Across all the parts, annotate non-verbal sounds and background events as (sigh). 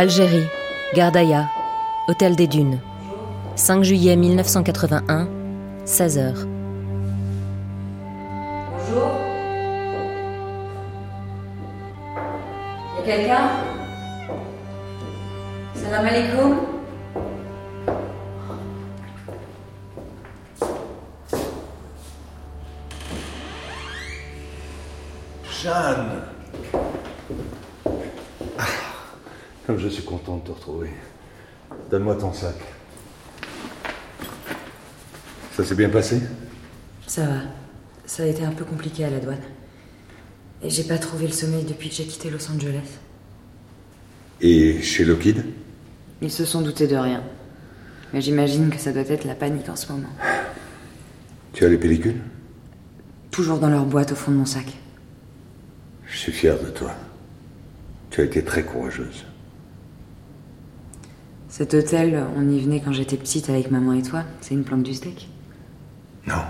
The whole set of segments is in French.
Algérie, Gardaïa, Hôtel des Dunes. 5 juillet 1981, 16h. Bonjour. Y a quelqu'un? Salam alaikum Comme je suis content de te retrouver. Donne-moi ton sac. Ça s'est bien passé? Ça va. Ça a été un peu compliqué à la douane. Et j'ai pas trouvé le sommeil depuis que j'ai quitté Los Angeles. Et chez Lockheed? Ils se sont doutés de rien. Mais j'imagine que ça doit être la panique en ce moment. Tu as les pellicules? Toujours dans leur boîte au fond de mon sac. Je suis fier de toi. Tu as été très courageuse. Cet hôtel, on y venait quand j'étais petite avec maman et toi. C'est une planque du steak. Non.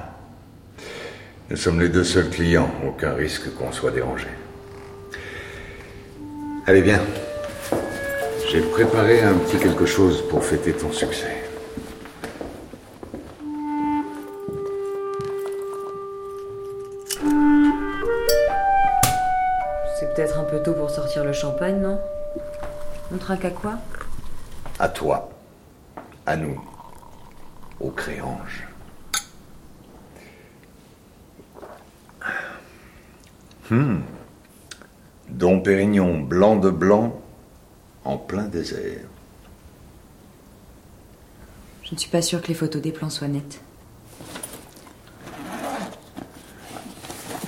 Nous sommes les deux seuls clients. Aucun risque qu'on soit dérangé. Allez, viens. J'ai préparé un petit quelque chose pour fêter ton succès. C'est peut-être un peu tôt pour sortir le champagne, non? On trinque à quoi? À toi. À nous. Au créange. Hmm. Dom Pérignon, blanc de blanc, en plein désert. Je ne suis pas sûre que les photos des plans soient nettes.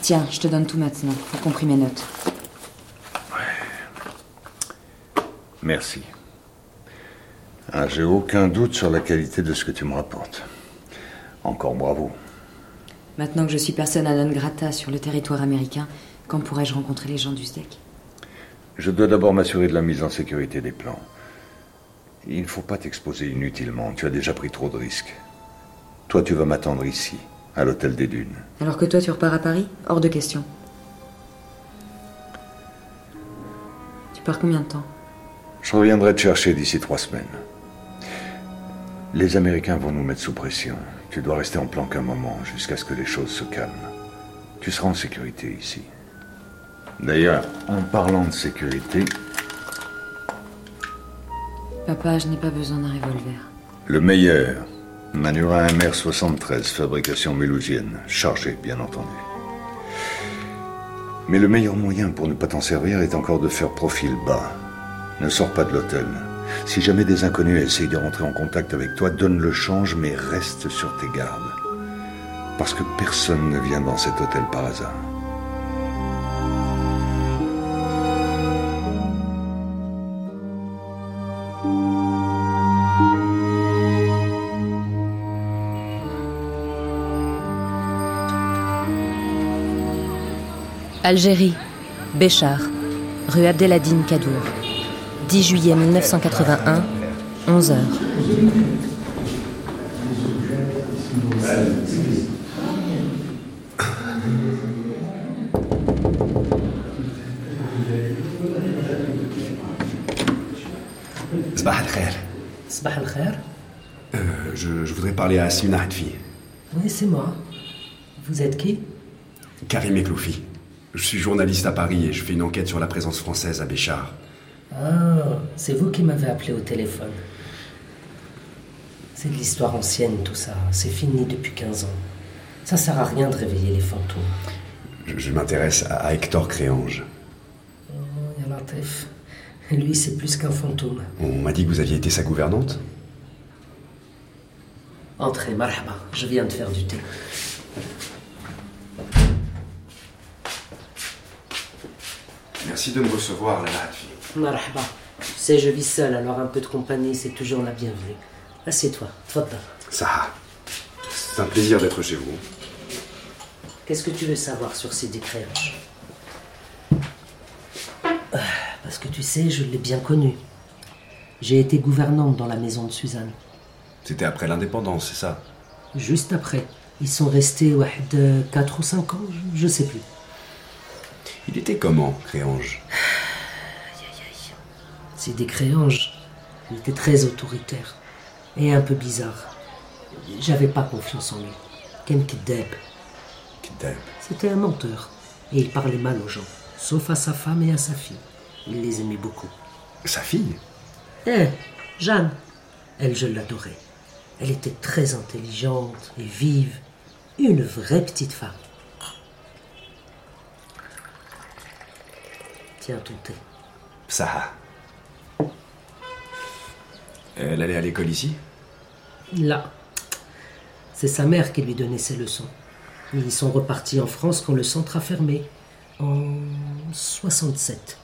Tiens, je te donne tout maintenant, y compris mes notes. Merci. Ah, J'ai aucun doute sur la qualité de ce que tu me rapportes. Encore bravo. Maintenant que je suis personne à non grata sur le territoire américain, quand pourrais-je rencontrer les gens du SDEC Je dois d'abord m'assurer de la mise en sécurité des plans. Il ne faut pas t'exposer inutilement. Tu as déjà pris trop de risques. Toi, tu vas m'attendre ici, à l'hôtel des Dunes. Alors que toi, tu repars à Paris? Hors de question. Tu pars combien de temps? Je reviendrai te chercher d'ici trois semaines. Les Américains vont nous mettre sous pression. Tu dois rester en planque un moment jusqu'à ce que les choses se calment. Tu seras en sécurité ici. D'ailleurs, en parlant de sécurité, Papa, je n'ai pas besoin d'un revolver. le meilleur, Manura MR73, fabrication mélousienne, chargé bien entendu. Mais le meilleur moyen pour ne pas t'en servir est encore de faire profil bas. Ne sors pas de l'hôtel. Si jamais des inconnus essayent de rentrer en contact avec toi, donne le change, mais reste sur tes gardes. Parce que personne ne vient dans cet hôtel par hasard. Algérie, Béchar, rue Abdeladine Kadour. 10 juillet 1981, 11h. Sabah al-khair. Sabah al-khair? Euh, je, je voudrais parler à Sina Hadfi. Oui, c'est moi. Vous êtes qui? Karim Ekloufi. Je suis journaliste à Paris et je fais une enquête sur la présence française à Béchar. Ah, c'est vous qui m'avez appelé au téléphone. C'est de l'histoire ancienne, tout ça. C'est fini depuis 15 ans. Ça sert à rien de réveiller les fantômes. Je, je m'intéresse à, à Hector Créange. Oh, Yalatif. Lui, c'est plus qu'un fantôme. On m'a dit que vous aviez été sa gouvernante? Entrez, marhaba. Je viens de faire du thé. Merci de me recevoir, Hadfi. Marhaba. Tu sais, je vis seul, alors un peu de compagnie, c'est toujours la bienvenue. Assieds-toi. Tfadda. Ça. C'est un plaisir d'être chez vous. Qu'est-ce que tu veux savoir sur ces décréanges Ah, Parce que tu sais, je l'ai bien connu. J'ai été gouvernante dans la maison de Suzanne. C'était après l'indépendance, c'est ça? Juste après. Ils sont restés ouais, de 4 ou 5 ans, je- je sais plus. Il était comment, Créange C'est des créanges. Il était très autoritaire et un peu bizarre. J'avais pas confiance en lui. Ken Kideb. Kideb. C'était un menteur. Et il parlait mal aux gens, sauf à sa femme et à sa fille. Il les aimait beaucoup. Sa fille Eh, Jeanne. Elle, je l'adorais. Elle était très intelligente et vive. Une vraie petite femme. Tiens ton thé. Ça. Elle allait à l'école ici? Là. C'est sa mère qui lui donnait ses leçons. Ils sont repartis en France quand le centre a fermé. En 67.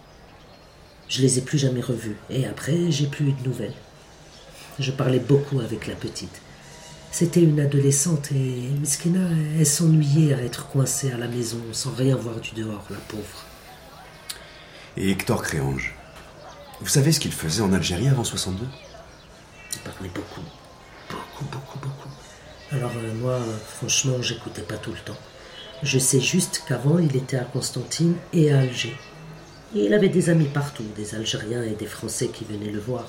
Je les ai plus jamais revus. Et après, j'ai plus eu de nouvelles. Je parlais beaucoup avec la petite. C'était une adolescente et Miskina, elle s'ennuyait à être coincée à la maison sans rien voir du dehors, la pauvre. Et Hector Créange Vous savez ce qu'il faisait en Algérie avant 62 Il parlait beaucoup. Beaucoup, beaucoup, beaucoup. Alors euh, moi, franchement, j'écoutais pas tout le temps. Je sais juste qu'avant, il était à Constantine et à Alger. Et il avait des amis partout, des Algériens et des Français qui venaient le voir.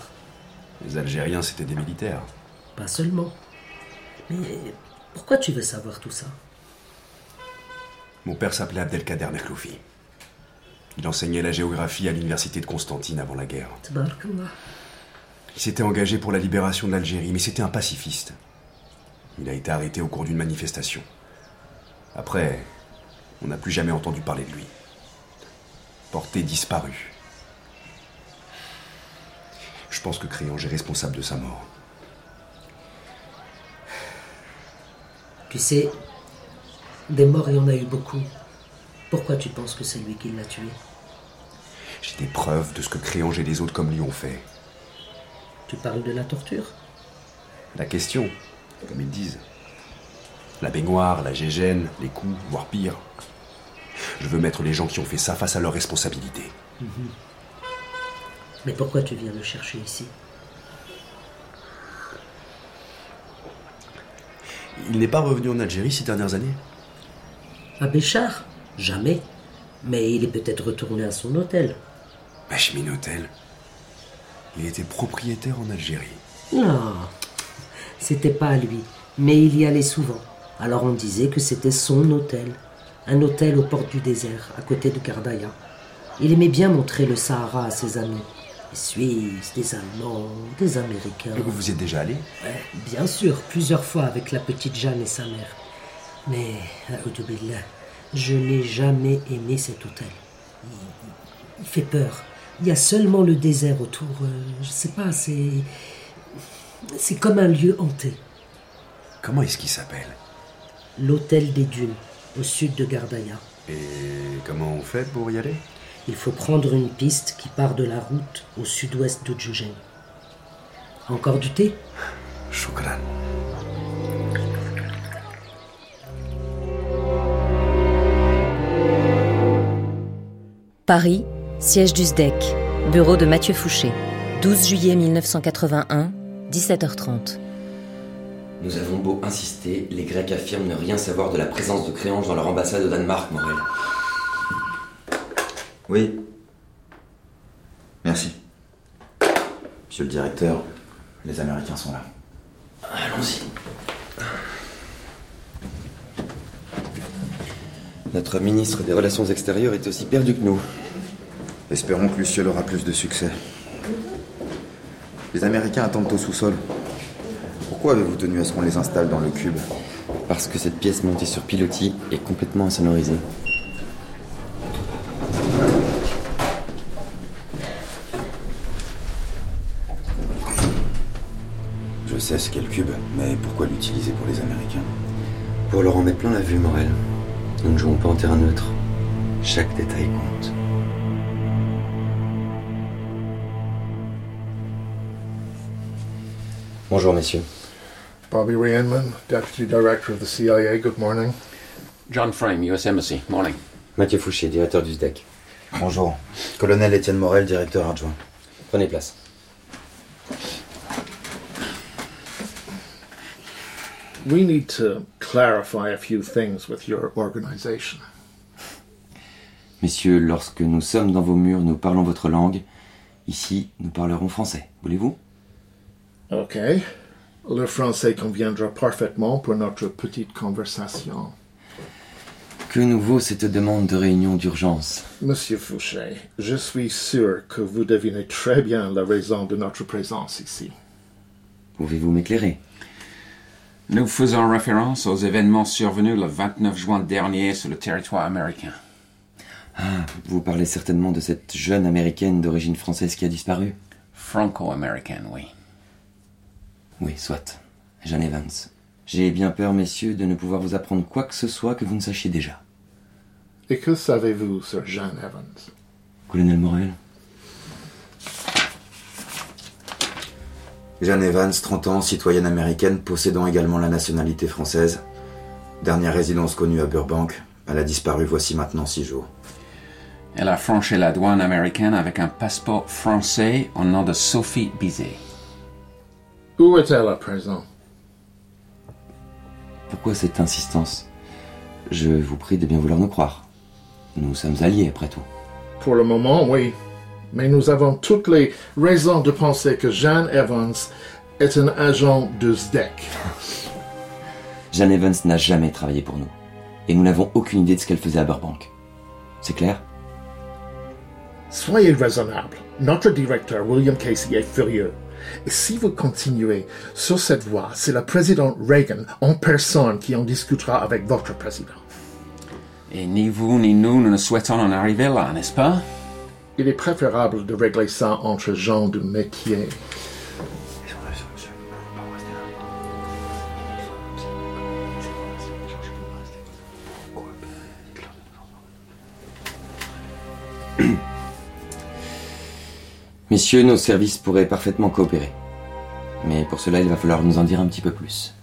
Les Algériens, c'était des militaires. Pas seulement. Mais pourquoi tu veux savoir tout ça? Mon père s'appelait Abdelkader Merkloufi. Il enseignait la géographie à l'université de Constantine avant la guerre. Il s'était engagé pour la libération de l'Algérie, mais c'était un pacifiste. Il a été arrêté au cours d'une manifestation. Après, on n'a plus jamais entendu parler de lui. Porté disparu. Je pense que Créange est responsable de sa mort. Tu sais, des morts, il y en a eu beaucoup. Pourquoi tu penses que c'est lui qui l'a tué? J'ai des preuves de ce que Créange et les autres comme lui ont fait. Tu parles de la torture? La question, comme ils disent. La baignoire, la gégène, les coups, voire pire. Je veux mettre les gens qui ont fait ça face à leurs responsabilités. Mais pourquoi tu viens le chercher ici? Il n'est pas revenu en Algérie ces dernières années? À Béchar Jamais. Mais il est peut-être retourné à son hôtel. Bachmin Hôtel. Il était propriétaire en Algérie. Non, c'était pas à lui. Mais il y allait souvent. Alors on disait que c'était son hôtel. Un hôtel aux portes du désert, à côté de Gardaya. Il aimait bien montrer le Sahara à ses amis. Des Suisses, des Allemands, des Américains. Et vous vous y êtes déjà allé? Bien sûr, plusieurs fois avec la petite Jeanne et sa mère. Mais, Billah, je n'ai jamais aimé cet hôtel. Il, il fait peur. Il y a seulement le désert autour. euh, je sais pas, c'est. C'est comme un lieu hanté. Comment est-ce qu'il s'appelle? L'hôtel des dunes, au sud de Gardaya. Et comment on fait pour y aller? Il faut prendre une piste qui part de la route au sud-ouest de Djougène. Encore du thé? Choukran. Paris, siège du SDEC, bureau de Mathieu Fouché, 12 juillet 1981, 17h30. Nous avons beau insister, les Grecs affirment ne rien savoir de la présence de Créange dans leur ambassade au Danemark, Morel. Oui. Merci. Monsieur le directeur, les Américains sont là. Allons-y. Notre ministre des Relations extérieures est aussi perdu que nous. Espérons que Luciol aura plus de succès. Les Américains attendent au sous-sol. Pourquoi avez-vous tenu à ce qu'on les installe dans le cube? Parce que cette pièce montée sur pilotis est complètement insonorisée. Je sais ce qu'est le cube, mais pourquoi l'utiliser pour les Américains? Pour leur en mettre plein la vue, Morel. Nous ne jouons pas en terrain neutre. Chaque détail compte. Bonjour, messieurs. Bobby Ray Inman, Deputy Director of the CIA. Good morning. John Frame, U.S. Embassy. Morning. Mathieu Fouché, directeur du SDEC. Bonjour. Colonel Étienne Morel, directeur adjoint. Prenez place. We need to clarify a few things with your organization. Messieurs, lorsque nous sommes dans vos murs, nous parlons votre langue Ici, nous parlerons français. Voulez-vous? Ok. Le français conviendra parfaitement pour notre petite conversation. Que nous vaut cette demande de réunion d'urgence? Monsieur Fouché, je suis sûr que vous devinez très bien la raison de notre présence ici. Pouvez-vous m'éclairer? Nous faisons référence aux événements survenus le 29 juin dernier sur le territoire américain. Ah, vous parlez certainement de cette jeune américaine d'origine française qui a disparu Franco-américaine, oui. Oui, soit. Jeanne Evans. J'ai bien peur, messieurs, de ne pouvoir vous apprendre quoi que ce soit que vous ne sachiez déjà. Et que savez-vous sur Jeanne Evans? Colonel Morel? Jeanne Evans, 30 ans, citoyenne américaine, possédant également la nationalité française. Dernière résidence connue à Burbank. Elle a disparu voici maintenant six jours. Elle a franchi la douane américaine avec un passeport français au nom de Sophie Bizet. Où est-elle à présent Pourquoi cette insistance? Je vous prie de bien vouloir nous croire. Nous sommes alliés, après tout. Pour le moment, oui. Mais nous avons toutes les raisons de penser que Jeanne Evans est un agent de SDEC. (laughs) Jeanne Evans n'a jamais travaillé pour nous. Et nous n'avons aucune idée de ce qu'elle faisait à Burbank. C'est clair? Soyez raisonnable. Notre directeur William Casey est furieux. Et si vous continuez sur cette voie, c'est le président Reagan en personne qui en discutera avec votre président. Et ni vous ni nous, nous ne souhaitons en arriver là, n'est-ce pas? Il est préférable de régler ça entre gens du métier. Messieurs, nos services pourraient parfaitement coopérer. Mais pour cela, il va falloir nous en dire un petit peu plus.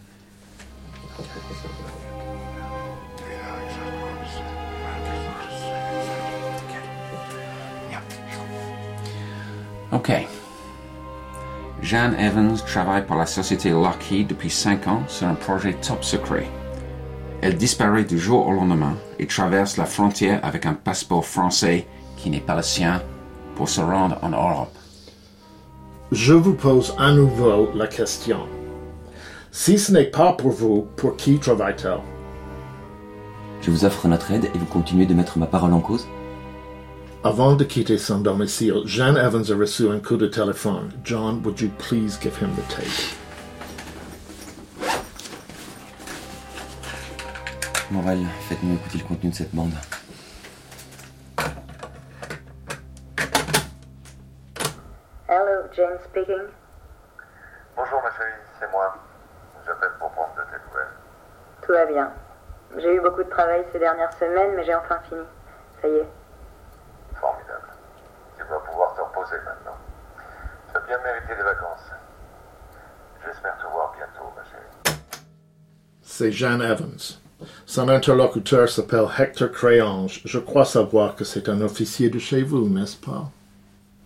Jeanne Evans travaille pour la société Lockheed depuis 5 ans sur un projet top secret. Elle disparaît du jour au lendemain et traverse la frontière avec un passeport français qui n'est pas le sien pour se rendre en Europe. Je vous pose à nouveau la question. Si ce n'est pas pour vous, pour qui travaille-t-elle? Je vous offre notre aide et vous continuez de mettre ma parole en cause? Avant de quitter son domicile, Jeanne Evans a reçu un coup de téléphone. John, would you please give him the tape? Morel, faites-nous écouter le contenu de cette bande. Hello, Jane speaking. Bonjour ma chérie, c'est moi. J'appelle pour prendre de tes nouvelles. Tout va bien. J'ai eu beaucoup de travail ces dernières semaines, mais j'ai enfin fini. Ça y est. Formidable. Tu vas pouvoir te reposer maintenant. Tu as bien mérité les vacances. J'espère te voir bientôt, ma chérie. C'est Jeanne Evans. Son interlocuteur s'appelle Hector Créange. Je crois savoir que c'est un officier de chez vous, n'est-ce pas?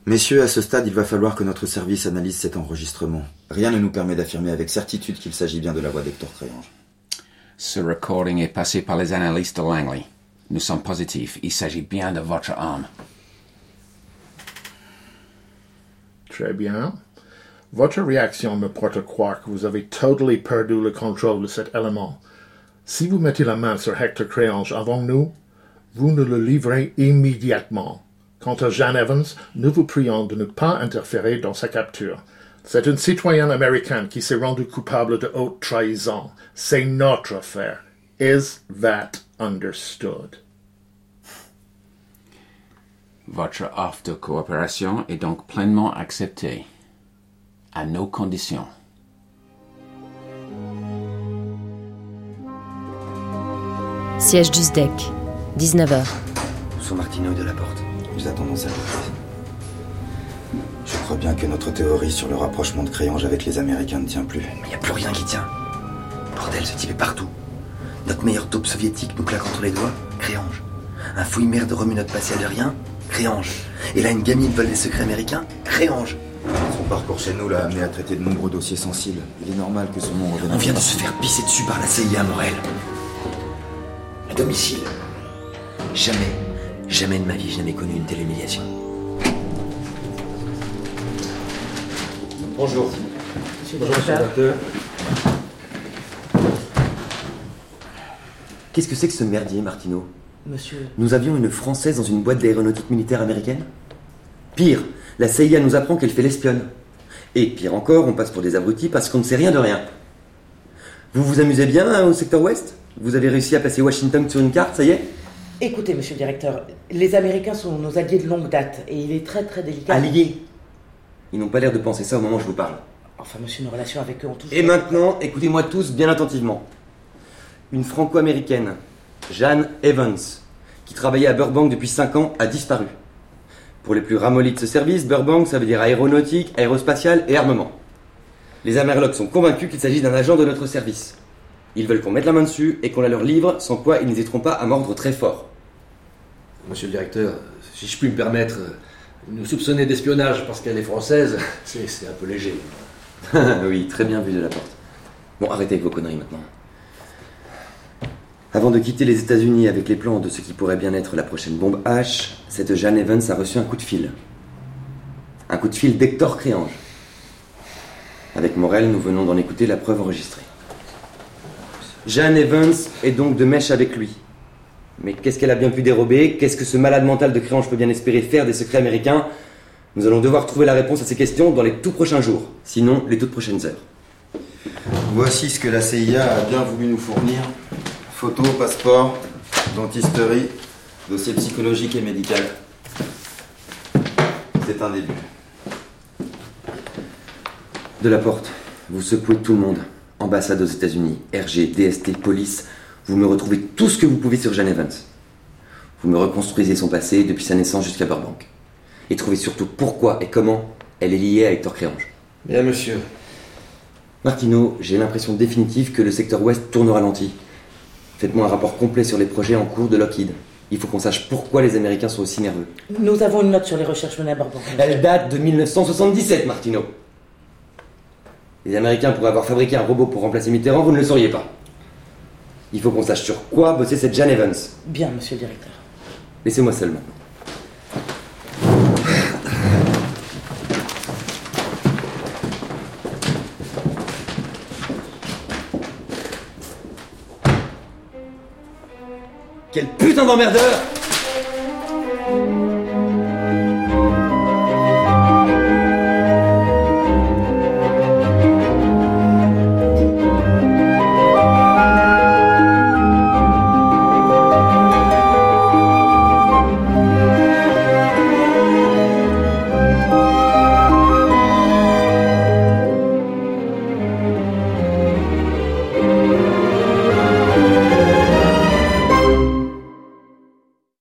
Messieurs, à ce stade, il va falloir que notre service analyse cet enregistrement. Rien ne nous permet d'affirmer avec certitude qu'il s'agit bien de la voix d'Hector Créange. Ce recording est passé par les analystes de Langley. Nous sommes positifs. Il s'agit bien de votre âme. Très bien. Votre réaction me porte à croire que vous avez totally perdu le contrôle de cet élément. Si vous mettez la main sur Hector Créange avant nous, vous nous le livrez immédiatement. Quant à Jeanne Evans, nous vous prions de ne pas interférer dans sa capture. C'est une citoyenne américaine qui s'est rendue coupable de haute trahison. C'est notre affaire. Is that understood? Votre offre de coopération est donc pleinement acceptée. À nos conditions. Siège du SDEC, 19h. Sous Martineau de la porte. Nous attendons sa. Je crois bien que notre théorie sur le rapprochement de Créange avec les Américains ne tient plus. Mais il n'y a plus rien qui tient. Bordel, ce type est partout. Notre meilleur taupe soviétique nous claque entre les doigts, Créange. Un fouille-merde remue notre passé à rien, Créange. Et là, une gamine vole des secrets américains, Créange. Son parcours chez nous l'a amené à traiter de nombreux dossiers sensibles. Il est normal que ce nom revienne. On vient de se faire pisser dessus par la CIA, Morel. Le domicile. Jamais, jamais de ma vie, je n'avais connu une telle humiliation. Bonjour. Monsieur Bonjour, monsieur le docteur. Qu'est-ce que c'est que ce merdier, Martineau? Monsieur. Nous avions une Française dans une boîte d'aéronautique militaire américaine Pire, la CIA nous apprend qu'elle fait l'espionne. Et pire encore, on passe pour des abrutis parce qu'on ne sait rien de rien. Vous vous amusez bien hein, au secteur ouest? Vous avez réussi à placer Washington sur une carte, ça y est? Écoutez, monsieur le directeur, les Américains sont nos alliés de longue date et il est très très délicat. Alliés? Ils n'ont pas l'air de penser ça au moment où je vous parle. Enfin, monsieur, nos relations avec eux ont toujours. Et maintenant, écoutez-moi tous bien attentivement. Une franco-américaine, Jeanne Evans, qui travaillait à Burbank depuis 5 ans, a disparu. Pour les plus ramollis de ce service, Burbank, ça veut dire aéronautique, aérospatial et armement. Les Amerlocs sont convaincus qu'il s'agit d'un agent de notre service. Ils veulent qu'on mette la main dessus et qu'on la leur livre, sans quoi ils n'hésiteront pas à mordre très fort. Monsieur le directeur, si je puis me permettre, nous soupçonner d'espionnage parce qu'elle est française, c'est c'est un peu léger. (laughs) oui, très bien vu de la porte. Bon, arrêtez avec vos conneries maintenant. Avant de quitter les États-Unis avec les plans de ce qui pourrait bien être la prochaine bombe H, cette Jeanne Evans a reçu un coup de fil. Un coup de fil d'Hector Créange. Avec Morel, nous venons d'en écouter la preuve enregistrée. Jeanne Evans est donc de mèche avec lui. Mais qu'est-ce qu'elle a bien pu dérober? Qu'est-ce que ce malade mental de Créange peut bien espérer faire des secrets américains? Nous allons devoir trouver la réponse à ces questions dans les tout prochains jours, sinon les toutes prochaines heures. Voici ce que la CIA a bien voulu nous fournir. Photos, passeport, dentisterie, dossier psychologique et médical. C'est un début. De la porte, vous secouez tout le monde. Ambassade aux États-Unis, RG, DST, police. Vous me retrouvez tout ce que vous pouvez sur Jeanne Evans. Vous me reconstruisez son passé depuis sa naissance jusqu'à Burbank. Et trouvez surtout pourquoi et comment elle est liée à Hector Créange. Bien, monsieur. Martino, j'ai l'impression définitive que le secteur ouest tourne au ralenti. Faites-moi un rapport complet sur les projets en cours de Lockheed. Il faut qu'on sache pourquoi les Américains sont aussi nerveux. Nous avons une note sur les recherches menées à Burbank. Elle date de 1977, Martino. Les Américains pourraient avoir fabriqué un robot pour remplacer Mitterrand, vous ne le sauriez pas. Il faut qu'on sache sur quoi bosser cette Jeanne Evans. Bien, monsieur le directeur. Laissez-moi seul maintenant. Quel putain d'emmerdeur